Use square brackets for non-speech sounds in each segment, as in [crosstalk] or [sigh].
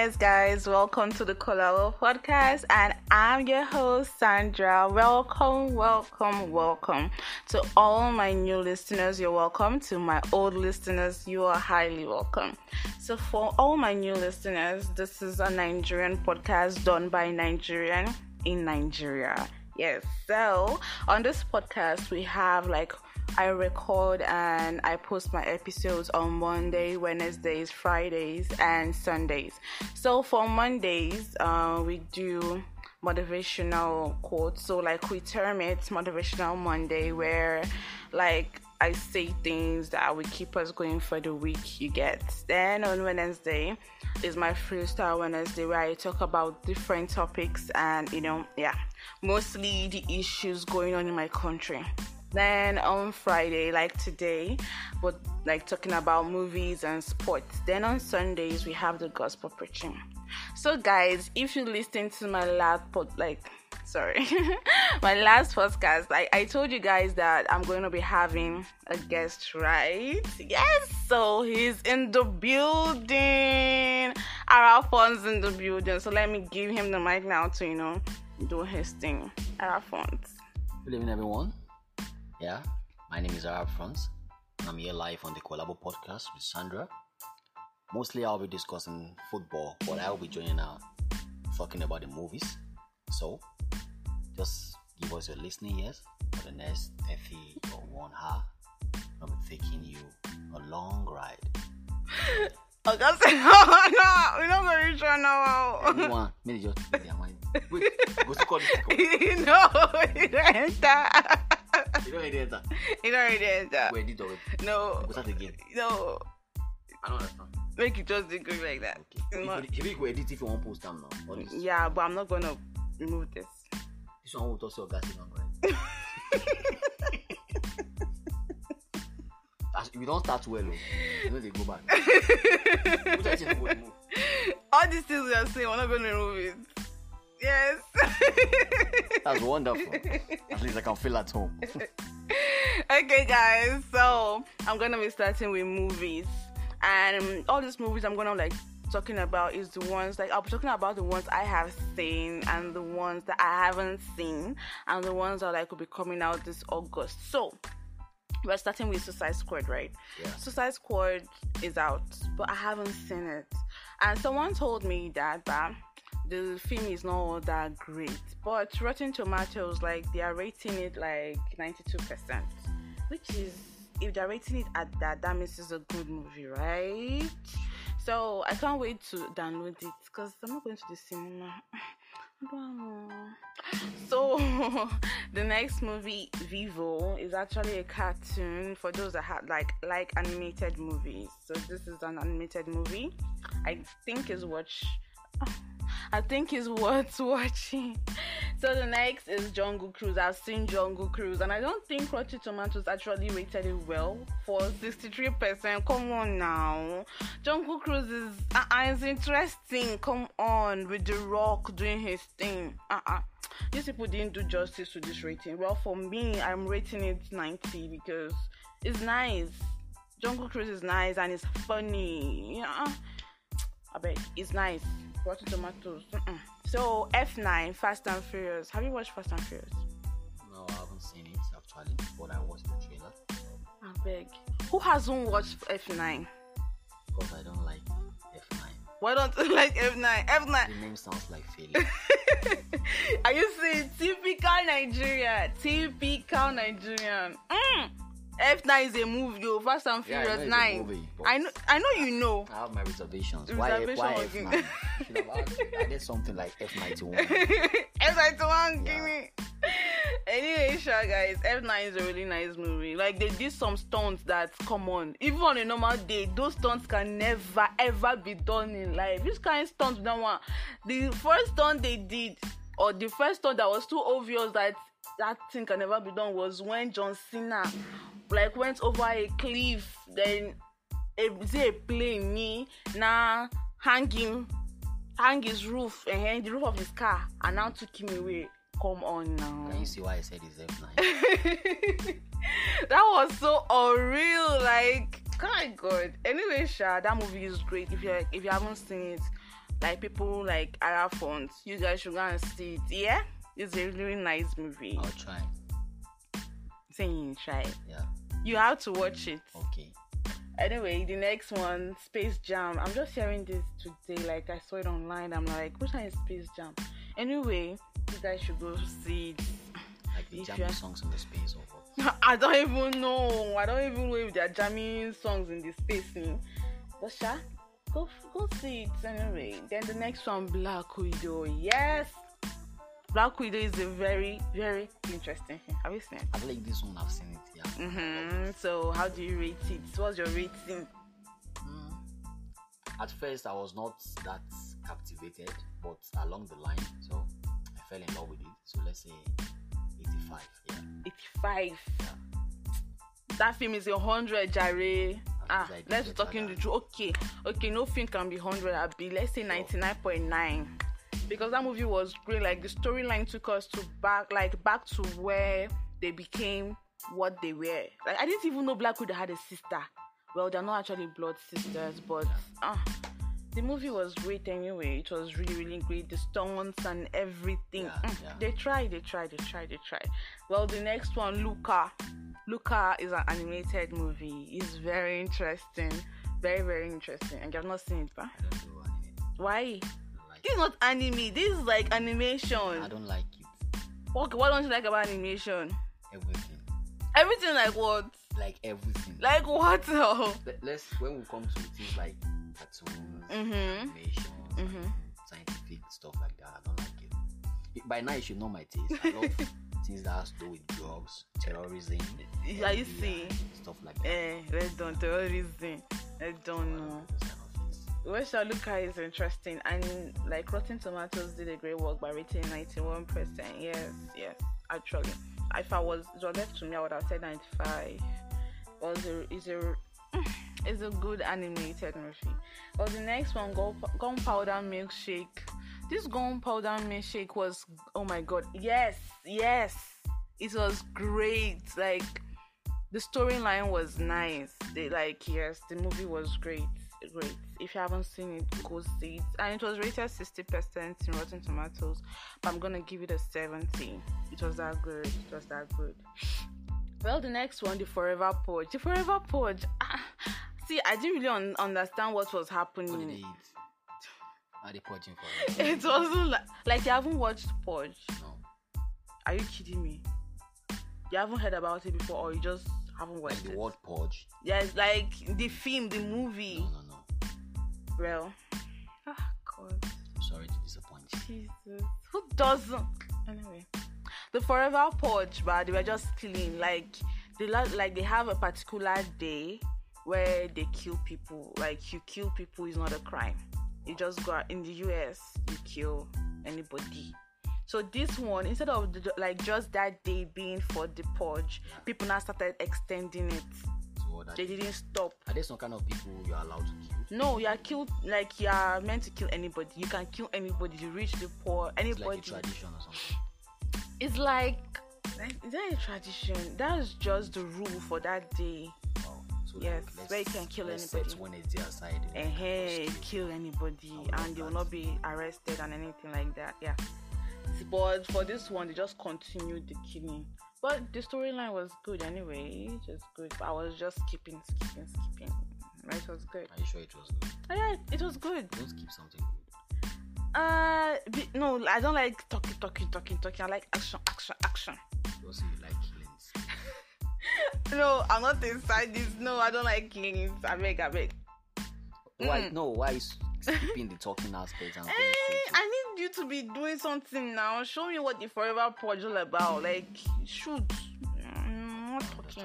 Yes, guys, welcome to the Kolalo podcast, and I'm your host, Sandra. Welcome, welcome, welcome to all my new listeners. You're welcome. To my old listeners, you are highly welcome. So, for all my new listeners, this is a Nigerian podcast done by Nigerian in Nigeria. Yes, so on this podcast, we have like I record and I post my episodes on Monday, Wednesdays, Fridays, and Sundays. So for Mondays, uh, we do motivational quotes. So like we term it motivational Monday, where like I say things that will keep us going for the week. You get. Then on Wednesday is my freestyle Wednesday, where I talk about different topics and you know, yeah, mostly the issues going on in my country. Then on Friday, like today, but like talking about movies and sports. Then on Sundays, we have the gospel preaching. So, guys, if you listen to my last pod, like, sorry, [laughs] my last podcast, I, I told you guys that I'm going to be having a guest, right? Yes, so he's in the building. Our Arafon's in the building. So, let me give him the mic now to, you know, do his thing. Our Arafons. Good evening, everyone. Yeah, my name is Arab France. I'm here live on the Collabo podcast with Sandra. Mostly I'll be discussing football, but I'll be joining out talking about the movies. So just give us your listening ears for the next 30 or one hour. I'll be taking you a long ride. Oh, that's no, no, we're not going to reach one now. Anyone, maybe just wait, go to call this. no, [laughs] you don't enter. You don't enter. You don't already enter. We edit already. No, Go start again. no, I don't understand. make it just go like that. Okay. Not- If you go edit if you want post time now. This. Yeah, but I'm not gonna remove this. This one will also gas it on right. As we don't start well, oh. you know they go back. [laughs] All these things we are saying, we're not gonna remove it. Yes. [laughs] That's wonderful. At least I can feel at home. [laughs] okay, guys. So I'm gonna be starting with movies, and um, all these movies I'm gonna like talking about is the ones like I'll be talking about the ones I have seen and the ones that I haven't seen, and the ones that like will be coming out this August. So we're starting with Suicide Squad, right? Yeah. Suicide Squad is out, but I haven't seen it. And someone told me that that the film is not all that great. But Rotten Tomatoes, like they are rating it like 92%. Which is if they're rating it at that, that means it's a good movie, right? So I can't wait to download it because I'm not going to the cinema. [sighs] So [laughs] the next movie, Vivo, is actually a cartoon for those that have like like animated movies. So this is an animated movie. I think is watch. Ah, I think is worth [laughs] watching. So the next is Jungle Cruise. I've seen Jungle Cruise, and I don't think Rotten Tomatoes actually rated it well for 63%. Come on now, Jungle Cruise is uh, uh, it's interesting. Come on, with The Rock doing his thing. Uh uh these people didn't do justice to this rating. Well, for me, I'm rating it 90 because it's nice. Jungle Cruise is nice and it's funny. Yeah, I bet it's nice. Rotten Tomatoes. Mm-mm. So F9, Fast and Furious. Have you watched Fast and Furious? No, I haven't seen it actually, but I watched the trailer I beg. Who hasn't watched F9? because I don't like F9. Why don't you like F9? F9. The name sounds like failure. [laughs] Are you saying typical Nigeria? Typical Nigerian. Mm. F9 is a movie, yo. Fast and Yeah, Furious know 9. movie, I know I know you know. I have my reservations. Reservation why, why again. F9? Should have asked- I did something like F91. F9 to one, [laughs] give Yeah. me. Anyway, sure, guys, F9 is a really nice movie. Like, they did some stunts that, come on, even on a normal day, those stunts can never ever be done in life. This kind of stunts, we don't want. The first stunt they did, or the first stunt that was too obvious that that thing can never be done, was when John Cena, like, went over a cliff, then a, is a plane, me, now hanging hang his roof and hang the roof of his car and now took him away. Come on now. Can you see why I said it's F9? [laughs] that was so unreal. Like, my God. Anyway, Sha, that movie is great. If you if you haven't seen it, like people like Arab fonts. You guys should go and see it. Yeah, it's a really nice movie. I'll try. Saying try. Yeah. You have to watch it. Okay. Anyway, the next one, Space Jam. I'm just hearing this today. Like I saw it online. I'm like, which one is Space Jam? Anyway, you guys should go see it. Like the jamming songs in the space or what? [laughs] I don't even know. I don't even know if they're jamming songs in the space. eh. But sha, go go see it anyway. Then the next one, Black Widow. Yes, Black Widow is a very very interesting film. Have you seen it? I like this one I've seen it. Yeah. Mm-hmm. So how do you rate it? What's your rating? Mm. At first, I was not that captivated, but along the line, so I fell in love with it. So let's say 85. Yeah. 85. Yeah. That film is a hundred, Jare. Ah, let's be talking the truth. Okay, okay, no film can be hundred. I'll be let's say ninety nine point nine, because that movie was great. Like the storyline took us to back, like back to where they became what they were. Like I didn't even know Black Widow had a sister. Well, they're not actually blood sisters, but ah, the movie was great anyway. It was really, really great. The stunts and everything. Yeah, Mm, yeah. They tried, they tried, they tried, they tried. Well, the next one, Luca. Luca is an animated movie. It's very interesting. Very, very interesting. And you've not seen it, but I don't do anime. why? I don't like This is not anime. This is like animation. I don't like it. What, what don't you like about animation? Everything. Everything like what? Like everything. Like what? Oh. Let- let's when we come to things like cartoons, Mhm. animations, and Mhm. scientific stuff like that, I don't like it. By now, you should know my taste. I love [laughs] things that has to do with drugs, terrorism, Yeah, you see. stuff like that. Eh, let's don't terrorism. I don't know. Of. West Luca is interesting and like Rotten Tomatoes did a great work by rating 91%. Yes, yes, actually. If I was it was left to me, I would have said 95. Well, it's a, it's [sighs] a, it's a good animated movie. Well, the next one, Gun- Gunpowder Milkshake. This Gunpowder Milkshake was, oh my god, yes, yes, it was great. Like, the storyline was nice. They like yes, the movie was great, great. If you haven't seen it, go see it. And it was rated sixty percent in Rotten Tomatoes, but I'm gonna give it a seventy. It was that good. It was that good. Well, the next one, the Forever Purge. The Forever Purge. Ah, see, I didn't really un- understand what was What happening. eat? Are they purging for [laughs] it? Wasn't like, like you haven't watched Purge. No. Are you kidding me? You haven't heard about it before, or you just haven't Like watched the it? word purge? Yes, like the film, the movie. No, no, no. Well, ah, God, I'm sorry to disappoint you. Jesus, who doesn't? Anyway, the Forever Purge, but they were just killing. Like they la- like they have a particular day where they kill people. Like you kill people is not a crime. You just go out in the US, you kill anybody. So this one, instead of the, like just that day being for the purge, people now started extending it. So what are They they? didn't stop. Are there some kind of people you're allowed to kill? No, you are killed like you are meant to kill anybody. You can kill anybody, the rich, the poor, anybody. It's anybody. like a tradition or something. It's like, like is that a tradition? That's just the rule for that day. Wow. So Yes, let's, where you can kill let's anybody. Set Wednesday aside. And hey, kill anybody, I and they will not be arrested and anything like that. Yeah. But for this one, they just continued the killing. But the storyline was good anyway. Just good. But I was just skipping, skipping, skipping. Right, it was good. Are you sure it was good? Oh, yeah, it was good. Don't keep something good. Uh, be, no, I don't like talking, talking, talking, talking. I like action, action, action. Also, you like killings. [laughs] No, I'm not inside this. No, I don't like killings. I beg, I beg. Why? Mm. No, why is skipping the talking aspect and going Eh, to- I need you to be doing something now. Show me what the Forever Purge is all about. Like, shoot. Mm, not talking.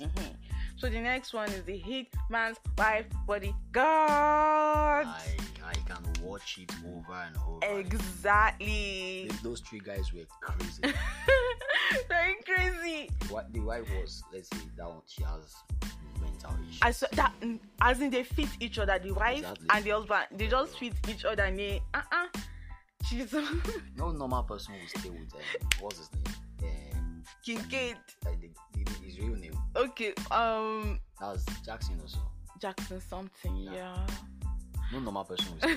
Mhm. So the next one is the hit man's Wife Bodyguard. I I can watch it over and over. Exactly. Th- Those three guys were crazy. [laughs] Very crazy. what the wife was, let's say that one, she has issues. I saw that mm, as in they fit each other, the wife Exactly. and the husband, they just fit each other. And they, uh uh Jesus, [laughs] no normal person will stay with um, what's his name? Um, Kincaid. like the, the, his real name. Okay, um, That was Jackson also. Jackson something, Yeah. yeah. No normal person will [laughs] say.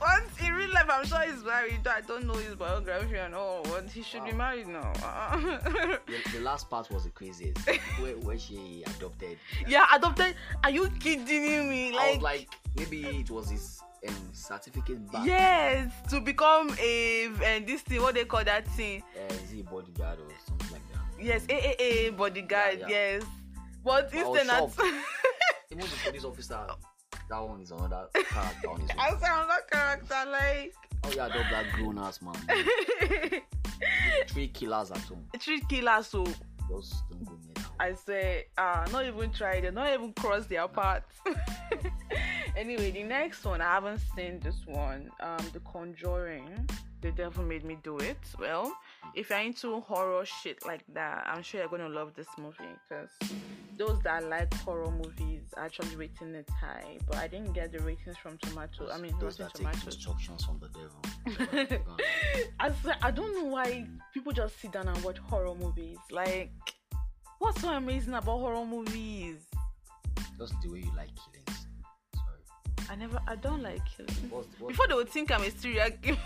Once in real life, I'm sure he's married. I don't know his biography and all. But he should be Wow. married now. [laughs] the, the last part was the craziest. where, where she adopted. yeah, adopted. Are you kidding me? I Like, was like, maybe it was his um, certificate back. yes, to become a and this thing. What they call that thing? Uh, is he a bodyguard or something like that? Yes, AAA bodyguard. Yeah, yeah. Yes, but I was instead shocked. [laughs] Even the police officer, that one is another character on his [laughs] I say I'm character like. Oh yeah, adopt that grown ass man. [laughs] Three killers at home. Three killers, so Just don't go near I say, uh, not even try it, not even cross their path. [laughs] anyway, the next one, I haven't seen this one. Um, The Conjuring. The devil made me do it. Well, if you're into horror shit like that, I'm sure you're gonna love this movie because those that like horror movies are actually rating it high. But I didn't get the ratings from Tomato. I mean, those that take instructions from the devil. [laughs] [laughs] I I don't know why people just sit down and watch horror movies. Like, what's so amazing about horror movies? Just the way you like killings. Sorry. I never, I don't like killing. What's, what's, Before they would think I'm a serial killer.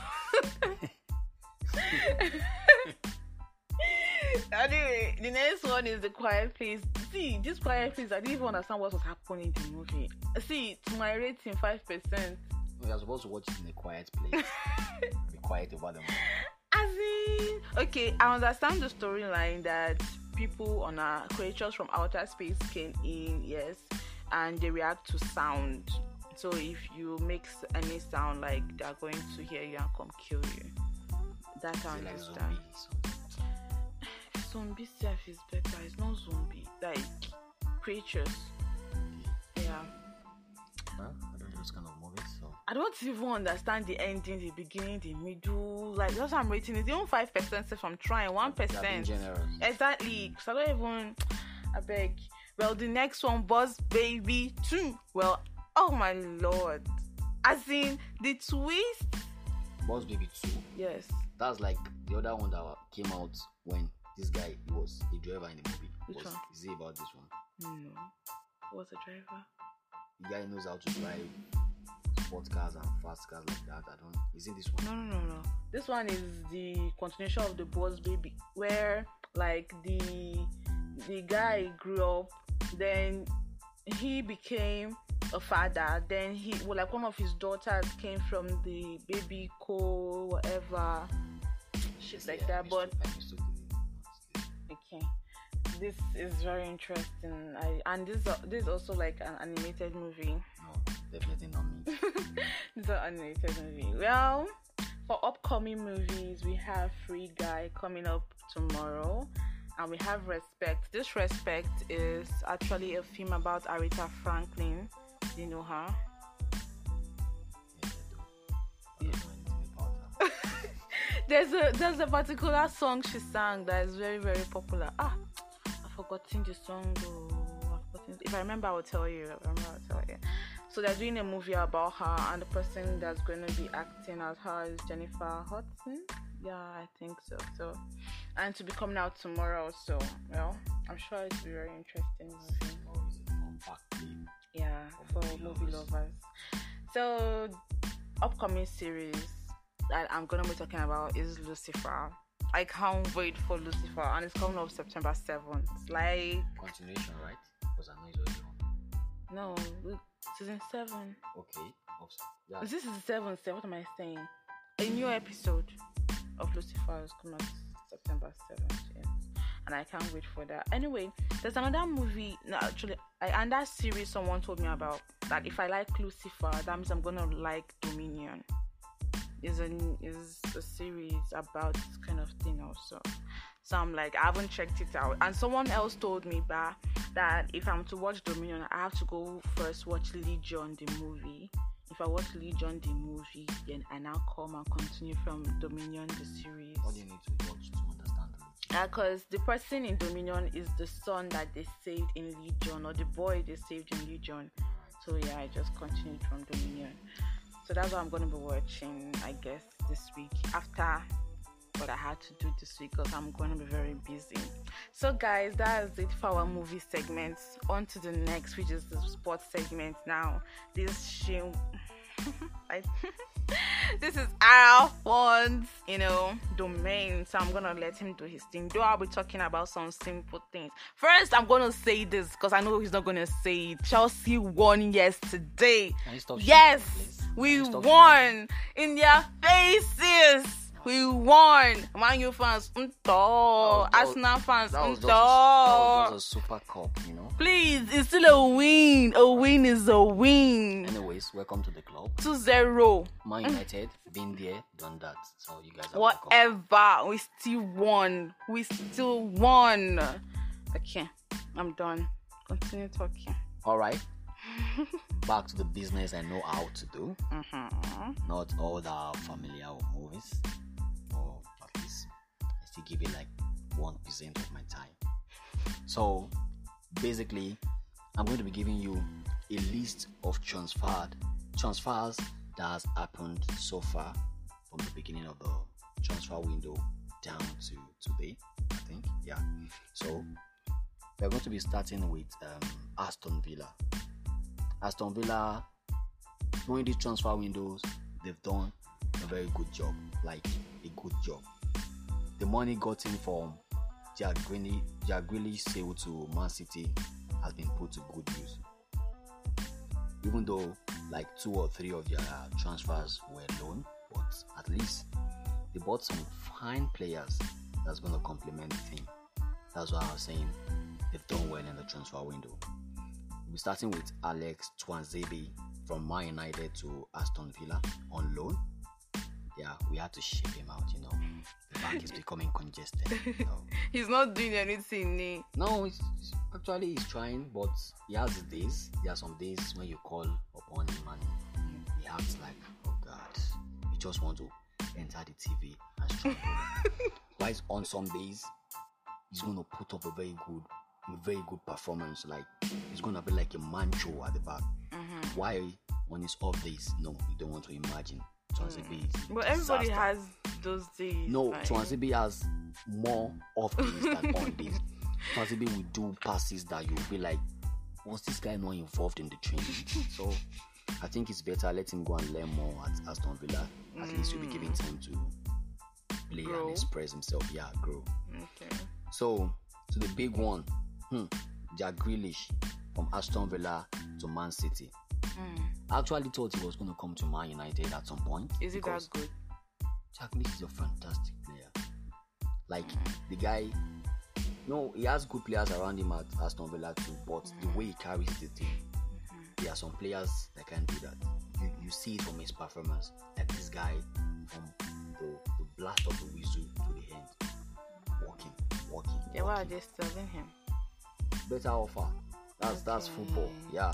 Anyway, the next one is the quiet place. See, this quiet place, I didn't even understand what was happening in the movie. See, to my rating, five percent. we are supposed to watch it in a quiet place. [laughs] Be quiet about them. As in, okay, I understand the storyline that people on our creatures from outer space came in, yes, and they react to sound. So if you make any sound, like they're going to hear you and come kill you. That I Is it like understand. [sighs] zombie? self is better. It's not zombie, like creatures. Yeah. Well, I don't know those kind of movies, so I don't even understand the ending, the beginning, the middle. Like that's what I'm rating. It's even five percent if I'm trying. One they are being percent. Exactly. Cause I don't even. I beg. Well, the next one, Boss Baby Two. Well, oh my lord. As in the twist. Boss Baby 2. Yes. That's like the other one that came out when this guy was a driver in the movie. Which was, one? Is it about this one? No. What's a driver? The guy knows how to drive sports cars and fast cars like that. I don't. Is it this one? No, no, no, no. This one is the continuation of the Boss Baby, where like the the guy grew up, then he became a father. Then he, well, like one of his daughters came from the baby co whatever, shit like Yeah, that. But mistook- I mistook the name. okay, this is very interesting. I and this this is also like an animated movie. No, definitely not me. [laughs] It's an animated movie. Well, for upcoming movies, we have Free Guy coming up tomorrow, and we have Respect. This Respect is actually a film about Aretha Franklin. Do you know her? Yes, I do. I don't know anything about that. There's a there's a particular song she sang that is very very popular. Ah, I've forgotten the song. Oh, forgotten. If I remember, I will tell you. If I remember, I'll tell you. So they're doing a movie about her, and the person that's going to be acting as her is Jennifer Hudson. Yeah, I think so. So, and to be coming out tomorrow. So, well, I'm sure it's a very interesting movie. Is it? Yeah, for movie lovers. So, upcoming series that I'm gonna be talking about is Lucifer. I can't wait for Lucifer, and it's coming up September 7th. Like, Continuation, right? Because I know it's already on. no, season 7. Okay. Yeah. This is 7? So what am I saying? A new episode of Lucifer is coming up September 7th, yes. And I can't wait for that. Anyway, there's another movie, no, actually, I, and that series someone told me about that if I like Lucifer, that means I'm gonna like Dominion. Is a is a series about this kind of thing also. So I'm like, I haven't checked it out. And someone else told me that that if I'm to watch Dominion, I have to go first watch Legion the movie. If I watch Legion the movie, then I now come and continue from Dominion the series. Do you need to watch to understand Uh, because the person in Dominion is the son that they saved in Legion, or the boy they saved in Legion. So yeah, I just continued from Dominion. So that's what I'm gonna be watching, I guess, this week after what I had to do this week because I'm to be very busy. So, guys, that is it for our movie segment. On to the next, which is the sports segment now. This show. [laughs] I, [laughs] this is Alphonse, you know, domain. So I'm gonna let him do his thing. Though I'll be talking about some simple things. First, I'm gonna say this because I know he's not gonna say it. Chelsea won yesterday. Yes, we won in their faces. We won. Man U fans, mm, unto. Arsenal fans, mm, unto. That was a super cup, you know. Please, it's still a win. A win is a win. Anyways, welcome to the club. 2 0. Man mm. United, been there, done that. So you guys are Whatever. We still won. We still won. Okay, I'm done. Continue talking. All right. [laughs] Back to the business I know how to do. Mm-hmm. Not all the familiar movies. Still give it like 1% of my time. So basically, I'm going to be giving you a list of transferred transfers that has happened so far from the beginning of the transfer window down to today. I think, yeah. So we're going to be starting with um, Aston Villa. Aston Villa during these transfer windows, they've done a very good job, like a good job. The money gotten from Grealish sale to Man City has been put to good use. Even though like two or three of their transfers were loan, but at least they bought some fine players that's going to complement the team. That's why I was saying they've done well in the transfer window. We're starting with Alex Tuanzebe from Man United to Aston Villa on loan. Yeah, we had to ship him out, you know. The bank is becoming congested. You know. [laughs] He's not doing anything. No, it's- actually he's trying, but he has days. There are some days when you call upon him and he acts like, oh God, he just want to enter the TV and struggle. [laughs] While on some days, he's going to put up a very good, a very good performance. Like he's going to be like a mancho at the back. Mm-hmm. Why on his off days? No, you don't want to imagine. Tuanzebe is But everybody disaster. has those days. No, like- Tuanzebe has more off days than [laughs] on days. Tuanzebe will do passes that you'll be like, what's this guy not involved in the training? [laughs] so I think it's better let him go and learn more at Aston Villa. At least you'll be giving time to play Grow. and express himself. Yeah, grow. Okay. So to the big one, hmm, Jack Grealish from Aston Villa to Man City. Mm. I actually thought he was going to come to Man United at some point. Is it that good? Jack Grealish is a fantastic player. Like hmm. the guy, no, he has good players around him at Aston Villa too, but the hmm. way he carries the team, hmm. there are some players that can do that. You, you see it from his performance, like this guy from the, the blast of the whistle to the end, walking, walking. Yeah, why are walking. they selling him? Better offer. That's that's football. Yeah,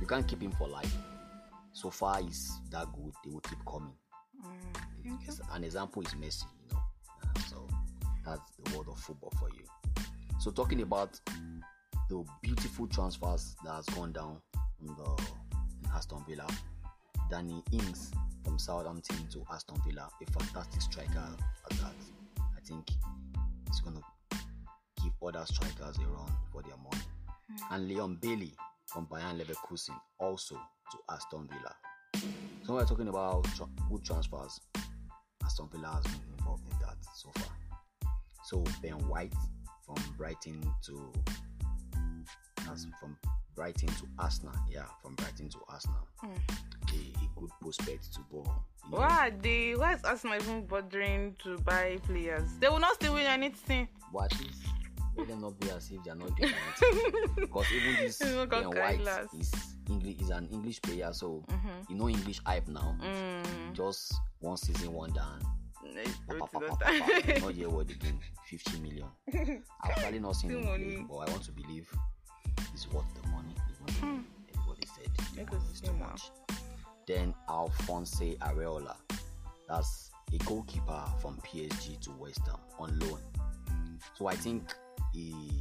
you can't keep him for life. So far, he's that good. They will keep coming. Mm. It's- An example is Messi, you know. So that's the world of football for you. So talking about the beautiful transfers that has gone down in the in Aston Villa, Danny Ings from Southampton to Aston Villa, a fantastic striker at that. I think he's gonna give other strikers a run for their money. Mm-hmm. And Leon Bailey from Bayern Leverkusen also to Aston Villa. So we're talking about tra- good transfers. Aston Villa has been involved in that so far. So Ben White from Brighton to as from Brighton to Arsenal. Yeah, from Brighton to Arsenal. Mm. A, a good prospect to know. Why they? Why is Arsenal even bothering to buy players? They will not still win anything. But at least let them not be as if they're not doing anything. because even this [laughs] Ben White is English is an English player, so Mhm. you know English hype now. Mm. Just one season, one. It's time. not yet word again. 50 million. [laughs] I've probably not seen Still him play, money. but I want to believe he's worth the money. Though everybody said the money is too now. much. Then Alphonse Areola. That's a goalkeeper from PSG to West Ham on loan. So I think he,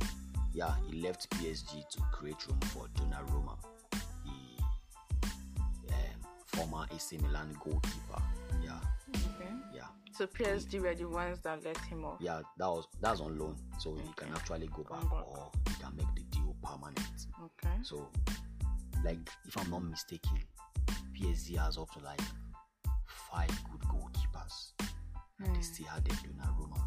yeah, he left PSG to create room for Donnarumma, the um, former AC Milan goalkeeper. Yeah, Okay. Yeah, So PSG were the ones that let him off. yeah, that was that's on loan, so he can actually go back, back. or he can make the deal permanent. Okay. So, like, if I'm not mistaken, PSG has up to like five good goalkeepers, and they Hmm. still had them Donnarumma.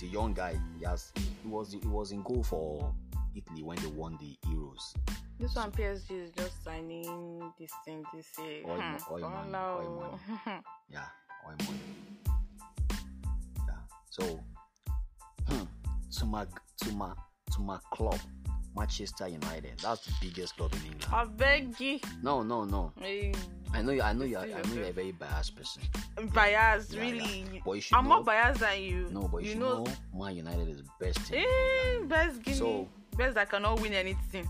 He's a young guy. He has he, was he was in goal for Italy when they won the Euros. This one PSG is just signing this thing this year. Oil Hmm. mo- oil Oh, money, no. oil [laughs] Yeah, oil money. Yeah. So, hmm, to my to my to my club, Manchester United. That's the biggest club in England. I beg you. No, no, no. Eh, I know you. I know you. I know you're a very biased person. biased, Yeah, really. yeah. But you should I'm know, more biased than you. No, but you, you should know. know, Man United is best team. Eh, best give So-. Best that cannot win anything.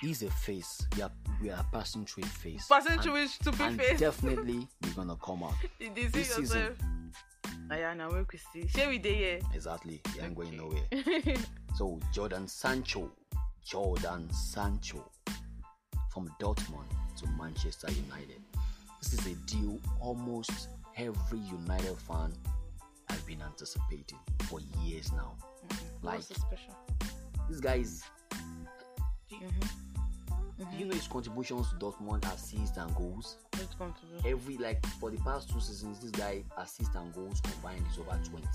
He's a face. We are we are passing through a face. Passing And- through a stupid and face. definitely [laughs] we're gonna come out. [laughs] this, this yourself. Aya, now we could see. Share we dey Exactly. You ain't going nowhere. [laughs] So Jadon Sancho, Jadon Sancho, from Dortmund to Manchester United. This is a deal almost every United fan has been anticipating for years now. Like so special? this guy is. Mm-hmm. Do you know his contributions to Dortmund, assists and goals? It's going to be. Every like for the past two seasons, this guy assists and goals combined is over twenty.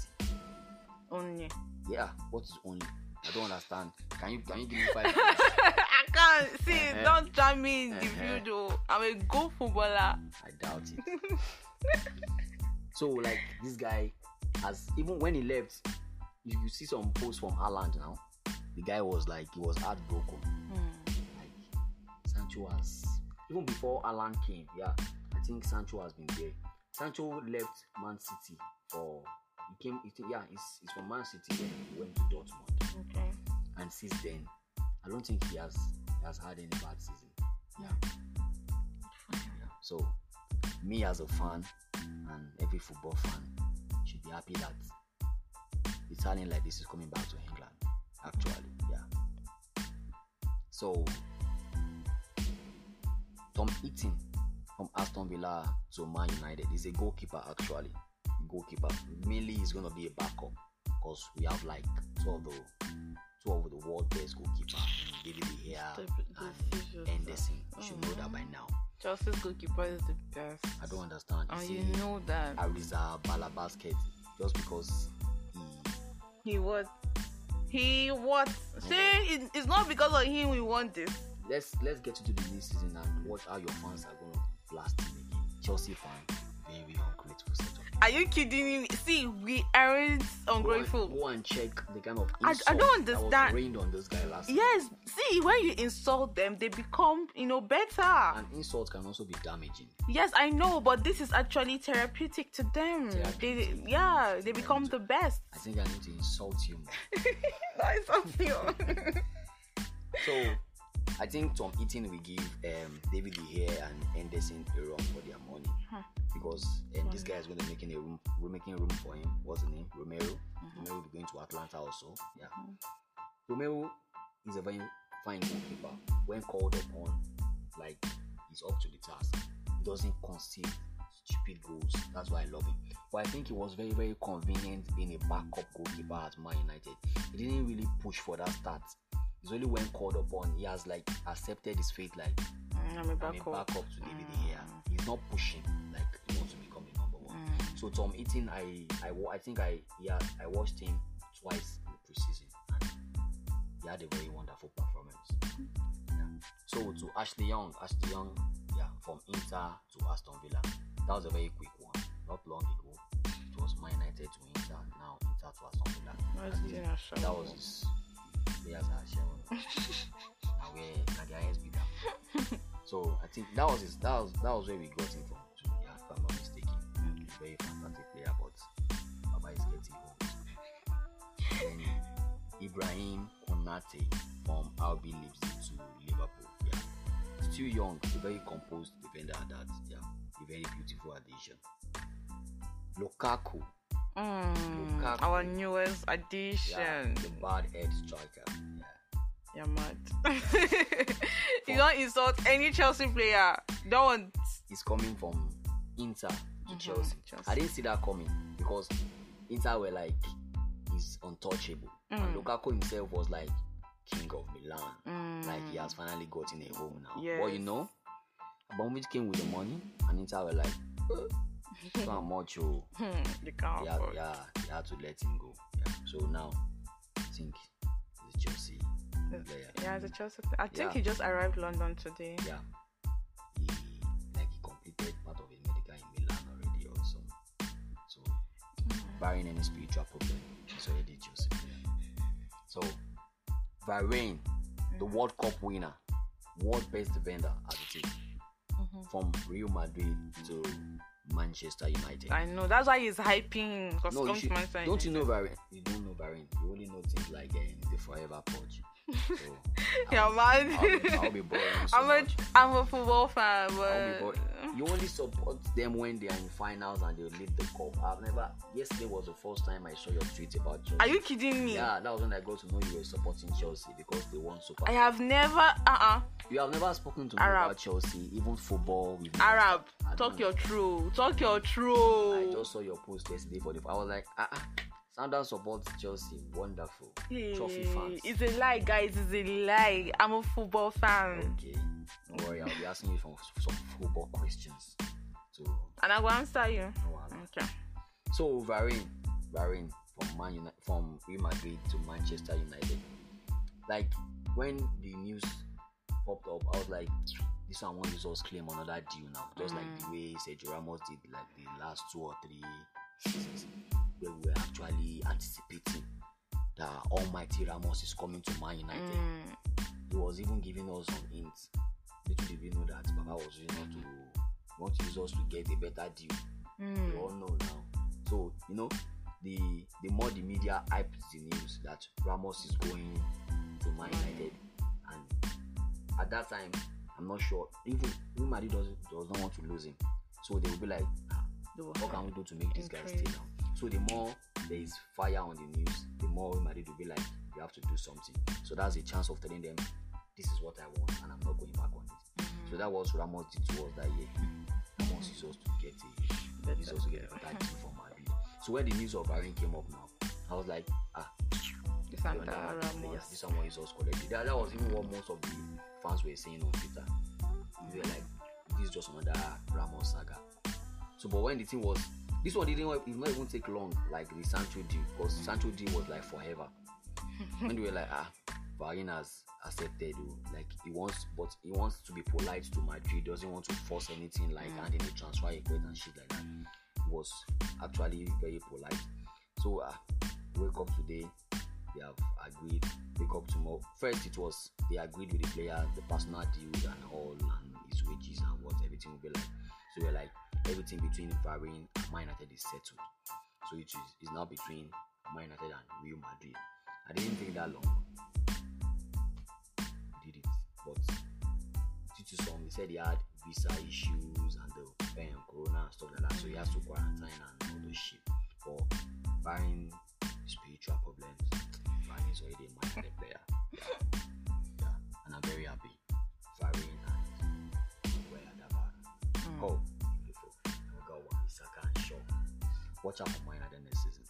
Only. Yeah, what is only? I don't understand. Can you can you give me five? [laughs] can't see. Uh-huh. Don't jam me in the Uh-huh. video. I'm a good footballer. I doubt it. so like this guy has even when he left, if you see some posts from Haaland now, the guy was like he was heartbroken. Like Sancho has even before Haaland came, yeah, I think Sancho has been there. Sancho left Man City for he came. He, yeah, he's, he's from Man City. Then he went to Dortmund, Okay. and since then, I don't think he has he has had any bad season. Yeah. So, me as a fan and every football fan should be happy that talent like this is coming back to England. Actually, yeah. So, Tom Heaton from Aston Villa to Man United is a goalkeeper actually. Goalkeeper mainly is gonna be a backup because we have like two of the two of the world best goalkeepers, David De Gea and Henderson. You should know that oh. by now. Chelsea's goalkeeper is the best. I don't understand. And Is you know that. Ariza Balabasket just because he He what? He what? It, it's not because of him we want this. let's let's get into the new season and watch how your fans are gonna blast him again. Chelsea fan, Are you kidding me? See, we aren't ungrateful. Go and, go and check the kind of I- I don't that was understand. rained on this guy last Yes, see, when you insult them, they become, you know, better. And insult can also be damaging. Yes, I know, but this is actually therapeutic to them. They, Therapeutic. yeah, they become the best. I think I need to insult you more. [laughs] that is something. [laughs] So I think Tom Heaton will give um, David De Gea and Henderson a run for their money Huh. because um, this guy is going to making a room. We're making room for him. What's the name? Romero. Mm-hmm. Romero will be going to Atalanta also. Yeah. Romero is a very fine goalkeeper. When called upon, like he's up to the task. He doesn't concede stupid goals. That's why I love him. But I think he was very, very convenient being a backup goalkeeper at Man United. He didn't really push for that start. It's only when called upon he has like accepted his fate like I'm a I'm a backup. backup to David De Gea. He's not pushing like he wants to become the number one. Mm. So Tom Heaton, I I I think I yeah I watched him twice in the preseason and he had a very wonderful performance. Yeah. So to Ashley Young, Ashley Young, yeah, from Inter to Aston Villa. That was a very quick one. Not long ago, it was Man United to Inter. Now Inter to Aston Villa. What's And the that was his players are sharing. now where the highest bidder. So I think that was his, that was that was where we got him from. Too, yeah, if I'm not mistaken. He's a very fantastic player, but Baba is getting old. Then Ibrahim Konate from RB Leipzig to Liverpool. Yeah, still young, a very composed defender. That yeah, a very beautiful addition. Lukaku, Mm, Lukaku. our newest addition. yeah, the bad head striker. Yeah. You're mad. [laughs] you don't insult any Chelsea player. Don't. He's coming from Inter to Chelsea. Chelsea. I didn't see that coming because Inter were like he's untouchable, and Lukaku himself was like king of Milan. Like he has finally gotten a home now. But you Yes. know, Abramovich came with the money, and Inter were like, "Eh, so much, oh." [laughs] Hmm, you can't yeah, afford. yeah, they had to let him go. Yeah. So now, I think it's Chelsea player. Yeah, the Chelsea. player. I think Yeah. he just arrived London today. Yeah, he like he completed part of his medical in Milan already, also. So, hmm. barring any spiritual problem, he's already Chelsea player. So, Varane, the hmm. World Cup winner, world best defender as it is, mm-hmm. from Real Madrid to Manchester United. I know. That's why he's hyping. Because No, you should, to Manchester don't you know Varane? You don't know Varane. You only know things like um, the Forever Purge. Yeah, I'll, man. I'll, I'll be boring. So [laughs] I'm, a, much. I'm a football fan, but. You only support them when they are in finals and they lead the cup. I've never. Yesterday was the first time I saw your tweet about Chelsea. are you kidding me? Yeah, that was when I got to know you were supporting Chelsea because they won Super. I have never. Uh uh you have never spoken to me Arab. about Chelsea, even football. Arab, talk your truth. Talk your truth. I just saw your post yesterday for the. I was like, ah, ah. Sandra supports Chelsea. Wonderful. Trophy fans. It's a lie, guys. It's a lie. I'm a football fan. Okay. Don't worry, I'll be asking you some, some football questions. So, And I will answer you. no. Okay. so Varane, Varane from Man United, from Real Madrid to Manchester United. Like when the news popped up, I was like, this one won't use claim another deal now. Just like mm. the way Sergio Ramos did like the last two or three seasons, we were actually anticipating that Almighty Ramos is coming to Man United. Mm, he was even giving us some hints. Little did we know that Baba was using us to want to use us to get a better deal. We mm, all know now. So you know, the the more the media hyped the news that Ramos is going to Man United, and at that time, I'm not sure. Even Real Madrid does does not want to lose him, so they will be like, "Ah, what can we do to make this guy stay now? So the more there is fire on the news, the more Real Madrid will be like, you have to do something. So that's a chance of telling them, this is what I want, and I'm not going back on it. So that was Ramos did to us that year. Ramos is supposed to get a, Better he's supposed to get a better deal from Madrid. So when the news of Aaron came up now, I was like, ah, This you and know, that, this someone is also correctly. That, that was even what most of the fans were saying on Twitter. They were like, this is just another Ramos saga. So, but when the thing was, this one didn't it not even take long, like the Sancho deal, because Sancho deal was like forever. [laughs] when they were like, ah, Varane has accepted, oh, like he wants, but he wants to be polite to Madrid, doesn't want to force anything like handing a transfer request and shit like that. He was actually very polite. So, ah, wake up today, they have agreed. Wake up tomorrow. First, it was they agreed with the player, the personal deals and all, and his wages and what everything will be like. So we're like everything between Varane and Man United is settled. So it is it's now between Man United and Real Madrid. I didn't think that long. We did it, but due to some, he said he had visa issues and the um, corona and stuff like that, so he has to quarantine and all those shit. But barring spiritual problems, Varane is already a Man United player. Yeah. yeah, and I'm very happy. Varane and Maguire Davara. Mm. Oh, Watch out for Man United next season.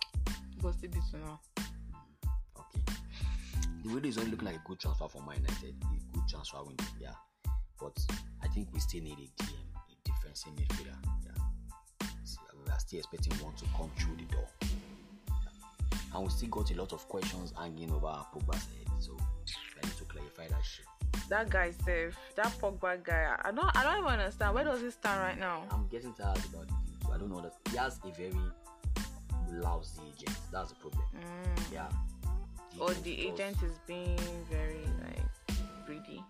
But still be to know. Okay. The window is only looking like a good transfer for Man United. A good transfer window, yeah. But I think we still need a DM, a defensive midfielder. Yeah. So uh, we are still expecting one to come through the door. Yeah. And we still got a lot of questions hanging over our Pogba's head. So I need to clarify that shit. That guy safe. That Pogba guy. I don't. I don't even understand. Where does he stand right now? I'm getting tired about. So I don't know that he has a very lousy agent. That's the problem. Mm. Yeah. Or agent the does- agent is being very like greedy.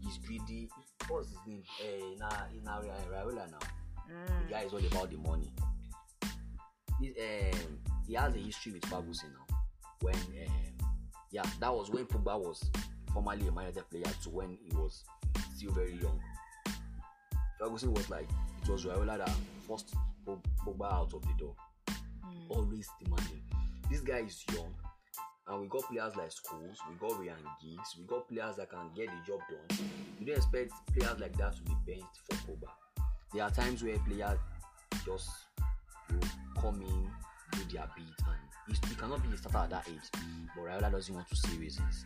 he's greedy. What's his name? Eh, na in Raiola now. Mm. The guy is all about the money. This, um, he has a history with Ferguson now. When um, yeah, that was when Pogba was formerly a United player to when he was still very young. Ferguson was like it was Raiola that forced Pog- Pogba out of the door. Mm. Always demanding. This guy is young. And we got players like Scholes, we got Ryan Giggs, we got players that can get the job done. You don't expect players like that to be benched for Pogba. there are times where players just will come in, do their beat, and it cannot be a starter at that age. But Raiola doesn't want to say reasons.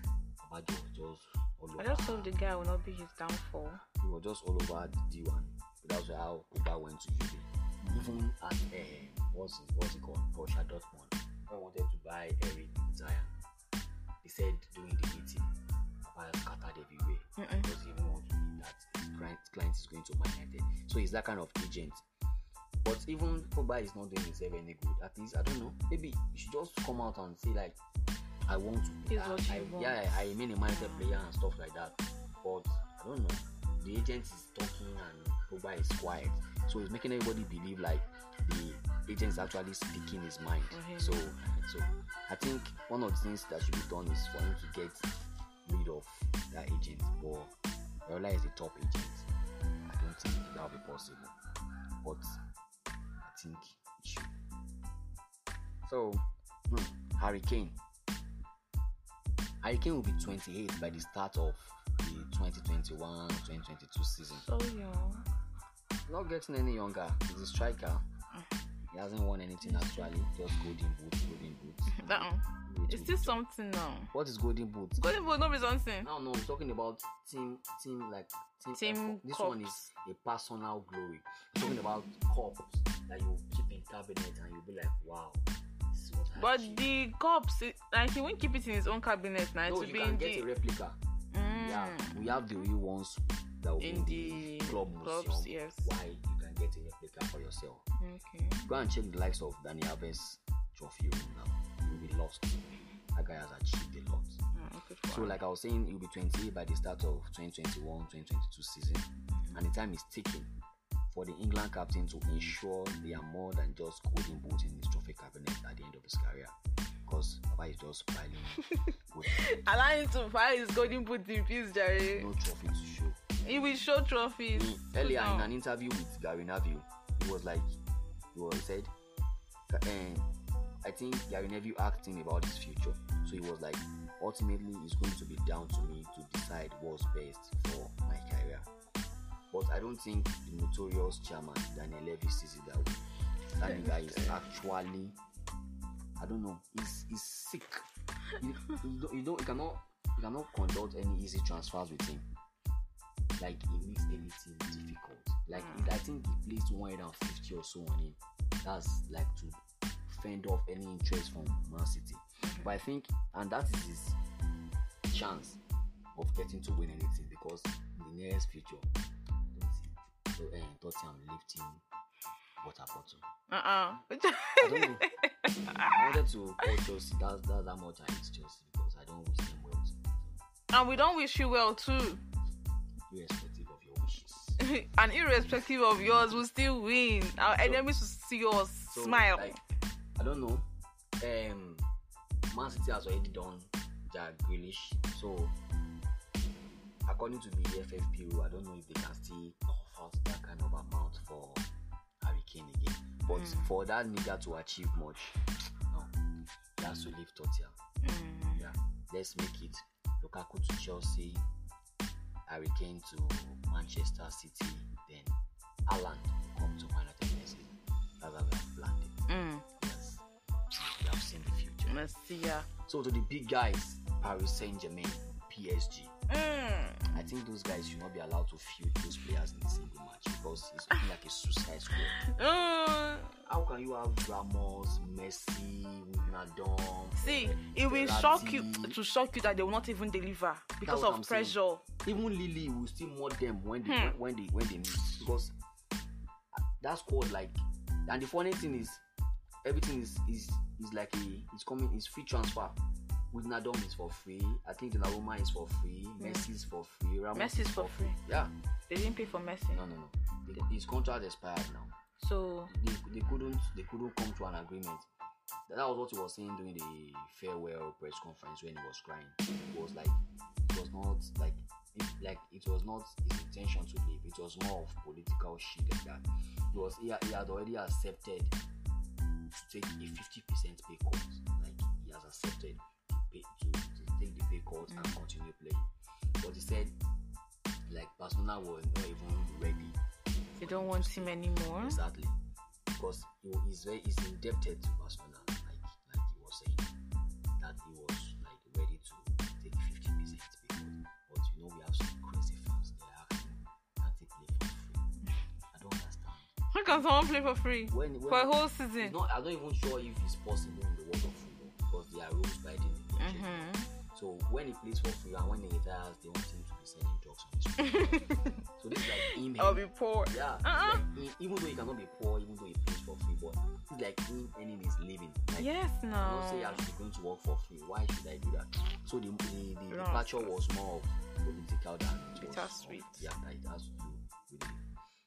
Baba just, all over. I just hope the guy will not be his downfall. He was just all over the D1. That's how Pogba went to Juve. Even at uh, what's it, what's it called? Borussia Dortmund. I wanted to buy Eric Zion. He said during the meeting, Papa scattered everywhere. Mm-mm. Because he even want to that client, client is going to Man United. So he's that kind of agent. But even Pogba is not doing himself any good. At least I don't know. Maybe you should just come out and say like, I want to. This I, I, want. Yeah, I remain a Man United player and stuff like that. But I don't know. The agent is talking and Pogba is quiet. So it's making everybody believe like the agent is actually speaking his mind. Him. So so I think one of the things that should be done is for him to get rid of that agent. But Raiola is the top agent. I don't think that will be possible. But I think it should. So hmm, Harry Kane. Harry Kane will be 28 by the start of the 2021-2022 season. So young. Not getting any younger. He's a striker. He hasn't won anything actually. Just golden boots, golden boots. [laughs] That one. It's still something now. What is golden boots? Golden boots, no be something. No, no, I'm talking about team, team like team. Team. This one is a personal glory. I'm talking about cups that you keep in cabinet and you'll be like, wow, this is what I But achieved. the cups, it- like he won't keep it in his own cabinet now. No, you can get the a replica. Mm. Yeah, we have the real ones that will be in the club museum. clubs. Yes. Why you can get a for yourself? Okay. Go and check the likes of Dani Alves trophy room now. You'll be lost. That guy has achieved a lot. Mm, So, like I was saying, he'll be 28 by the start of 2021-2022 season, and the time is ticking for the England captain to ensure they are more than just golden boots in his trophy cabinet at the end of his career. Because Papa is just piling [laughs] Allow him to fire his golden boot in peace, Jerry. no trophy to show. He will show trophies. Mm, Earlier in an interview with Gary Neville, he was like, he was said, and I think Gary Neville asked him about his future. So he was like, ultimately, it's going to be down to me to decide what's best for my career. But I don't think the notorious chairman Daniel Levy sees it that way. That guy is actually, I don't know, he's, he's sick. You, you, don't, you don't, you cannot, you cannot conduct any easy transfers with him like he makes anything difficult. Like I think he placed 150 or so on him. That's like to fend off any interest from Man City. But I think, and that is his chance of getting to win anything because in the nearest future, I don't see so, uh, Tottenham lifting water bottle. Uh-uh. I don't know. I wanted to call Chelsea. That's, that's how much I hate Chelsea because I don't wish them well. And we don't wish you well too. Irrespective of your wishes. [laughs] and irrespective of yours, we'll still win. Our enemies will see us So, smile. Like, I don't know. Um, Man City has already done Jack Grealish. So, according to the FFP rule, I don't know if they can still cough out that kind of amount for Harry Kane again. But Mm. for that nigga to achieve much, no, he has to leave Tottenham. Mm. Yeah, let's make it Lukaku to Chelsea, Harry Kane to Manchester City, then Haaland come to Man United next season. That's how we have planned it. Mm. Yes, we have seen the future. Let's see ya. So to the big guys, Paris Saint Germain, PSG. Mm. I think those guys should not be allowed to field those players in a single match because it's looking like a suicide squad. Mm. How can you have Ramos, Messi, Wijnaldum? See, it will shock you to shock you that they will not even deliver because of I'm saying. pressure. even Lily will still mod them when they Hmm. when they when they need because that squad like and the funny thing is everything is is is like a it's coming it's free transfer. Wijnaldum is for free. I think Donnarumma is for free. Messi is for free. Ramos Messi is for free. Yeah. They didn't pay for Messi. No, no, no. The- His contract expired now. So They, they couldn't they couldn't come to an agreement. That was what he was saying during the farewell press conference when he was crying. It was like it was not like it, like it was not his intention to leave. It was more of political shit like that. Was he, he had already accepted to take a fifty percent pay cut. Like he has accepted continue playing. But he said like Barcelona was not even ready They don't want him anymore. Exactly. Because he, he's very he's indebted to Barcelona, like like he was saying. That he was like ready to take 50 percent because but you know we have some crazy fans they are asking can they play for free. I don't understand. How can someone play for free When, when for a whole season? not I'm not even sure if it's possible in the world of football because there are rules guiding the game. So when he plays for free and when he retires, they want him to be selling drugs on the street. [laughs] so this is like him. I'll be poor. Yeah, Uh-uh. like he, even though he cannot be poor, even though he plays for free, but it's like him earning his living. Like, Yes, no. don't say I should be going to work for free. Why should I do that? So the the, the departure was more of political than it was Bittersweet. yeah, that it has to do with the,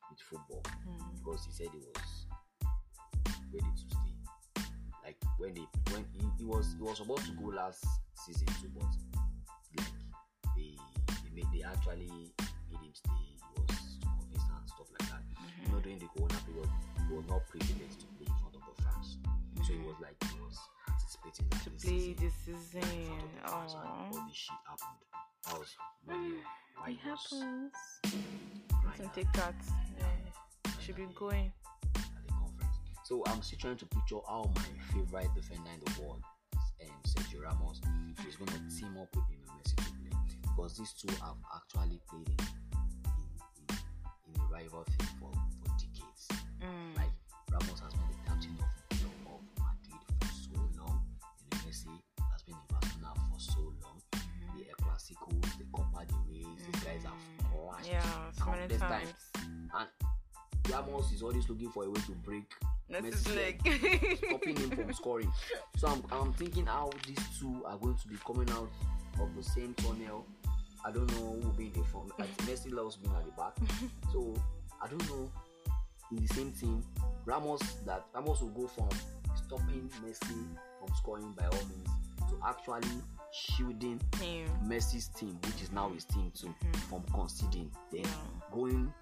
with football Mm. because he said he was ready to stay. Like when they when he, he was he was supposed to go last season too, but like they they, made, they actually made him stay. He was too convinced and stuff like that. You know, during the Corona period, he was not privileged to play in front of the fans, so he was like he was anticipating To this play season this in season. front of the fans, and all this shit happened. That was really [sighs] why it happens. crying Can take that. Yeah. Should be going. at the conference. So I'm still trying to picture how my favorite defender in the world, um, Sergio Ramos, is going to team up with Lionel Messi to play because these two have actually played in in, in, in a rival thing for, for decades. Mm. Like Ramos has been the captain of, of Madrid for so long. Lionel Messi has been in Barcelona for so long. The El Clasico, the Copa del Rey, these guys have clashed Yeah, countless times. and Ramos is always looking for a way to break Messi's Messi's leg. stopping him from scoring. So I'm, I'm thinking how these two are going to be coming out of the same tunnel. I don't know who will be in the front. Think [laughs] Messi loves being at the back. So I don't know. In the same team, Ramos that Ramos will go from stopping Messi from scoring by all means to actually shielding. Messi's team, which is now his team too, Mhm. from conceding. Then Yeah. going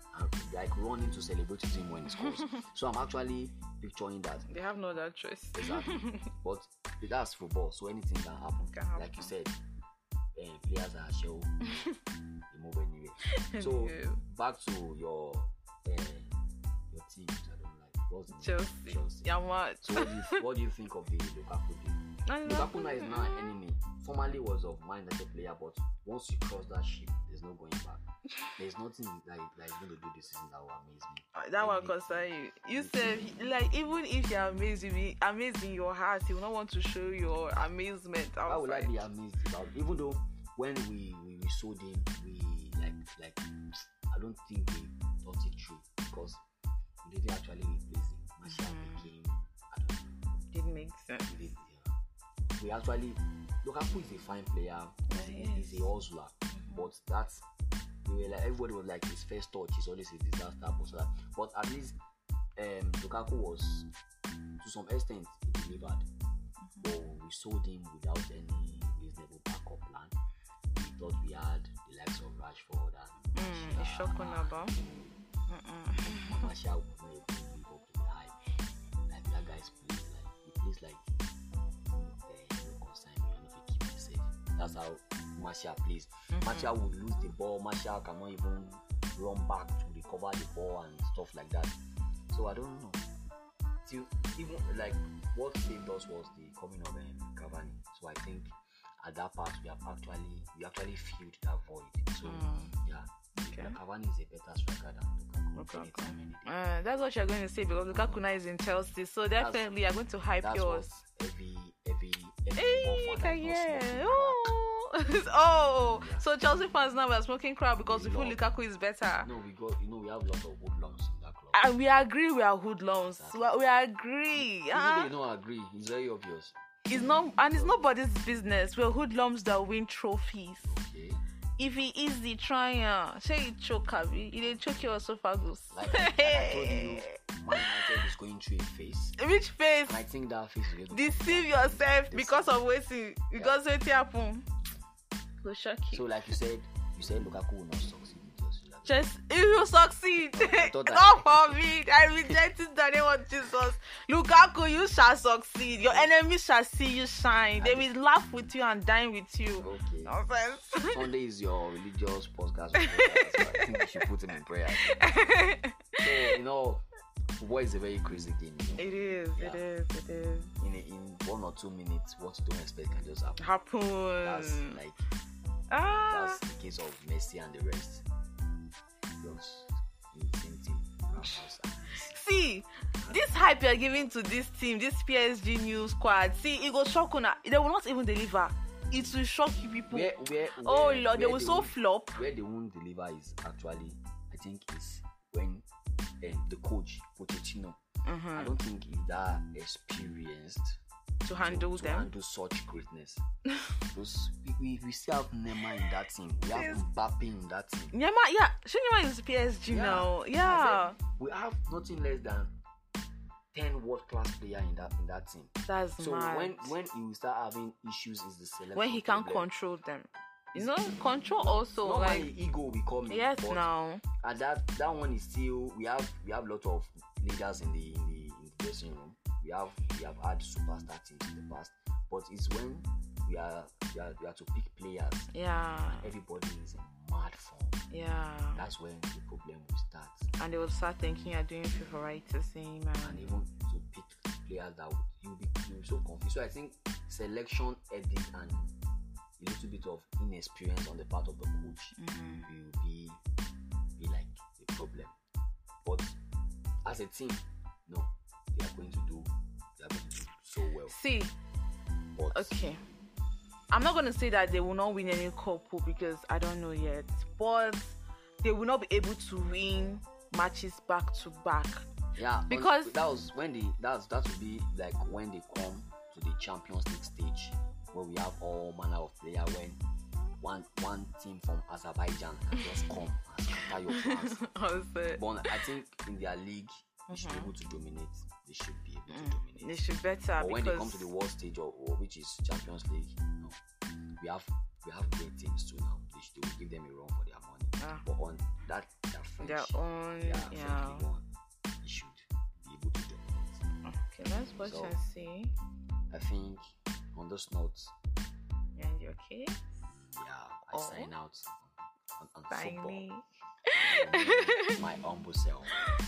like running to celebrate with him when he scores. [laughs] so I'm actually picturing that. They have no other choice. Exactly. [laughs] but that's football, so anything can happen. Can happen. Like you said, uh, players are show they move anyway. [laughs] So Yeah. back to your uh, your team. which I don't like. What's the name? Chelsea. Chelsea. Yeah, what? So what do you what do you think of the Lukaku deal? I love Lukaku now is it. now an enemy. Formerly was of Man United player, but once you cross that ship, there's no going back. There's nothing like like going to do this season that will amaze me. Uh, That one concern you. You said like even if you're amazing, amazing your heart, you will not want to show your amazement outside. Why would I outside. be amazed about? Even though when we we, we sold him, we like like I don't think we thought it through because we didn't actually replace him. Martial Mhm. became I don't know. Didn't make sense. We, we actually Lukaku is a fine player. He's, he he's a hustler, but that's like everybody was like his first touch is always a disaster. But, so that, but at least um, Lukaku was to some extent he delivered. But we sold him without any reasonable backup plan. We thought we had the likes of Rashford and Mm, it's shocking about. [laughs] Martial would not even live up to the hype. Like that guy's plays like he plays like That's how Martial plays. Mhm. Martial would lose the ball. Martial cannot even run back to recover the ball and stuff like that. So I don't know. Till even like what saved us was the coming of um, Cavani. So I think at that part we have actually we actually filled that void. So Mm. yeah, Okay. Cavani is a better striker than Lukaku. Lukaku. anytime, any day. Uh, that's what you're going to say because Lukaku now is in Chelsea, so definitely you're going to hype That's yours. every every every Hey, football fan can that knows yeah. Oh. [laughs] oh, Yeah. so Chelsea fans now are smoking crap because We we feel Lukaku is better. No, we got you know we have a lot of hoodlums in that club. And we agree we are hoodlums. Exactly. We, we agree. Even Ah, though don't agree, it's very obvious. it's not, and it's nobody's business. We're hoodlums that win trophies. Okay. If he is the trial, say he choke Abi, he dey choke your esophagus. Like, I- like I told you, [laughs] Man United is going through a phase. Which face? And I think that phase is going to Deceive yourself because of waiting. Because waiting happen. Go shock you. So like you said, you said Lukaku will not Chelsea. Just if you succeed, Totally. Not for me. I reject it in the name of Jesus. Lukaku, you shall succeed. Your enemies shall see you shine. They will laugh with you and dine with you. okay. Nonsense. [laughs] Sunday is your religious podcast. [laughs] so I think you should put him in prayer. so you know, football is a very crazy game. You know? It is, Yeah. it is, it is. In a, in one or two minutes, what you don't expect can just happen. Happen. That's like ah. that's the case of Messi and the rest. Just in and See, this hype you're giving to this team, this PSG new squad, see, it will shock una. They will not even deliver. It will shock you people. Where, where, oh where- lord, they will so won't- flop. where they won't deliver is actually I think is when um, the coach Pochettino I Mhm. don't think he's that experienced To handle to, to them. handle such greatness. [laughs] Those we, we, we still have Neymar in that team. We have. Mbappe in that team. Yeah, ma, yeah. Shouldn't is PSG Yeah. now. Yeah, said, we have nothing less than ten world class player in that in that team. that's So mad. when when he will start having issues is the selection. when he can problem. control them, you know, control also Not like ego in. yes now. and that that one is still we have we have a lot of leaders in the in the in the dressing room. We have we have had superstar teams in the past, but it's when we are we are, we are to pick players. Yeah, Everybody is in mad form. yeah. That's when the problem will start. And they will start thinking you're doing favoritism And and even to pick players that would, you'll be you'll be so confused. So I think selection edit and a little bit of inexperience on the part of the coach Mhm. will be be like a problem. But as a team, no, they are going to do they are going to do so well. see. But Okay. I'm not gonna say that they will not win any couple because I don't know yet, but they will not be able to win matches back to back. yeah, because- that was when they that's that would be like when they come to the Champions League stage where we have all manner of player when one one team from Azerbaijan can just [laughs] come and scatter your plans. But I think in their league, they should be Mhm. able to dominate. They should be able to Mm, dominate. they should better but when they come to the world stage or, or which is Champions League, no, we have we have great teams too now. They, should, they give them a run for their money. Ah. But on that their French, their own their yeah. One, they should be able to dominate. Okay, let's watch So- and see. I think on those notes, And you okay? yeah, I Oh. sign out football. Finally. My humble self,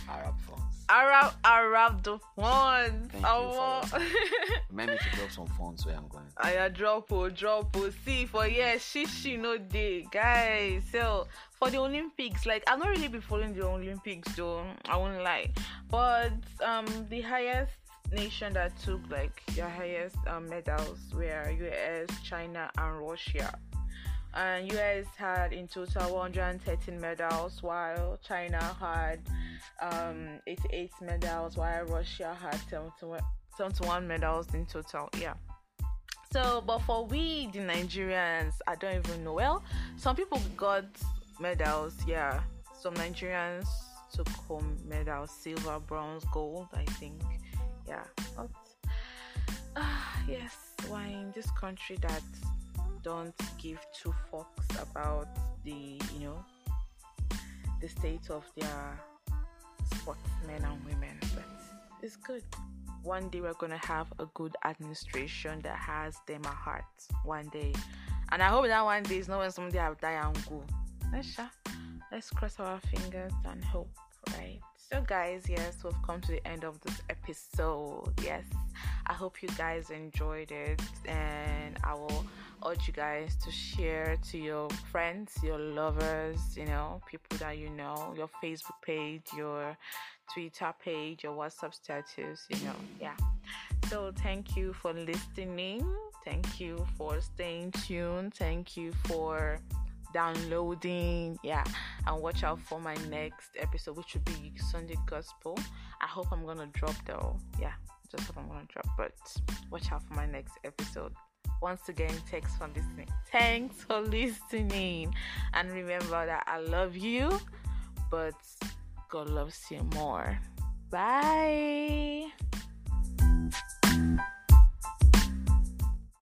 Arab France. Arab, Arab the ones. Thank you Oh, for [laughs] Remember me to drop some funds where I'm going. I drop oh drop oh see for yes shishi no day guys so for the Olympics like I've not really been following the Olympics though I won't lie but um the highest nation that took like the highest um, medals were US China and Russia and US had in total 113 medals while China had um 88 medals while Russia had 71 71 medals in total yeah so, but for we, the Nigerians, I don't even know. Well, some people got medals, yeah. Some Nigerians took home medals, silver, bronze, gold, I think. Yeah. But, ah, [sighs] yes, why in this country that don't give two fucks about the, you know, the state of their sportsmen and women, but it's good. One day we're gonna have a good administration that has them at heart one day. And i hope that one day is not when somebody have die and go. Let's, let's cross our fingers and hope right? So guys yes we've come to the end of this episode. Yes i hope you guys enjoyed it and i will urge you guys to share to your friends your lovers you know people that you know your facebook page your Twitter page or WhatsApp status, you know. Yeah. So thank you for listening. Thank you for staying tuned. Thank you for downloading. Yeah. And watch out for my next episode, which will be Sunday Gospel. I hope I'm gonna drop though. Yeah. Hope I'm gonna drop. But watch out for my next episode. Once again, thanks for listening. Thanks for listening. And remember that I love you, but God loves you more. Bye.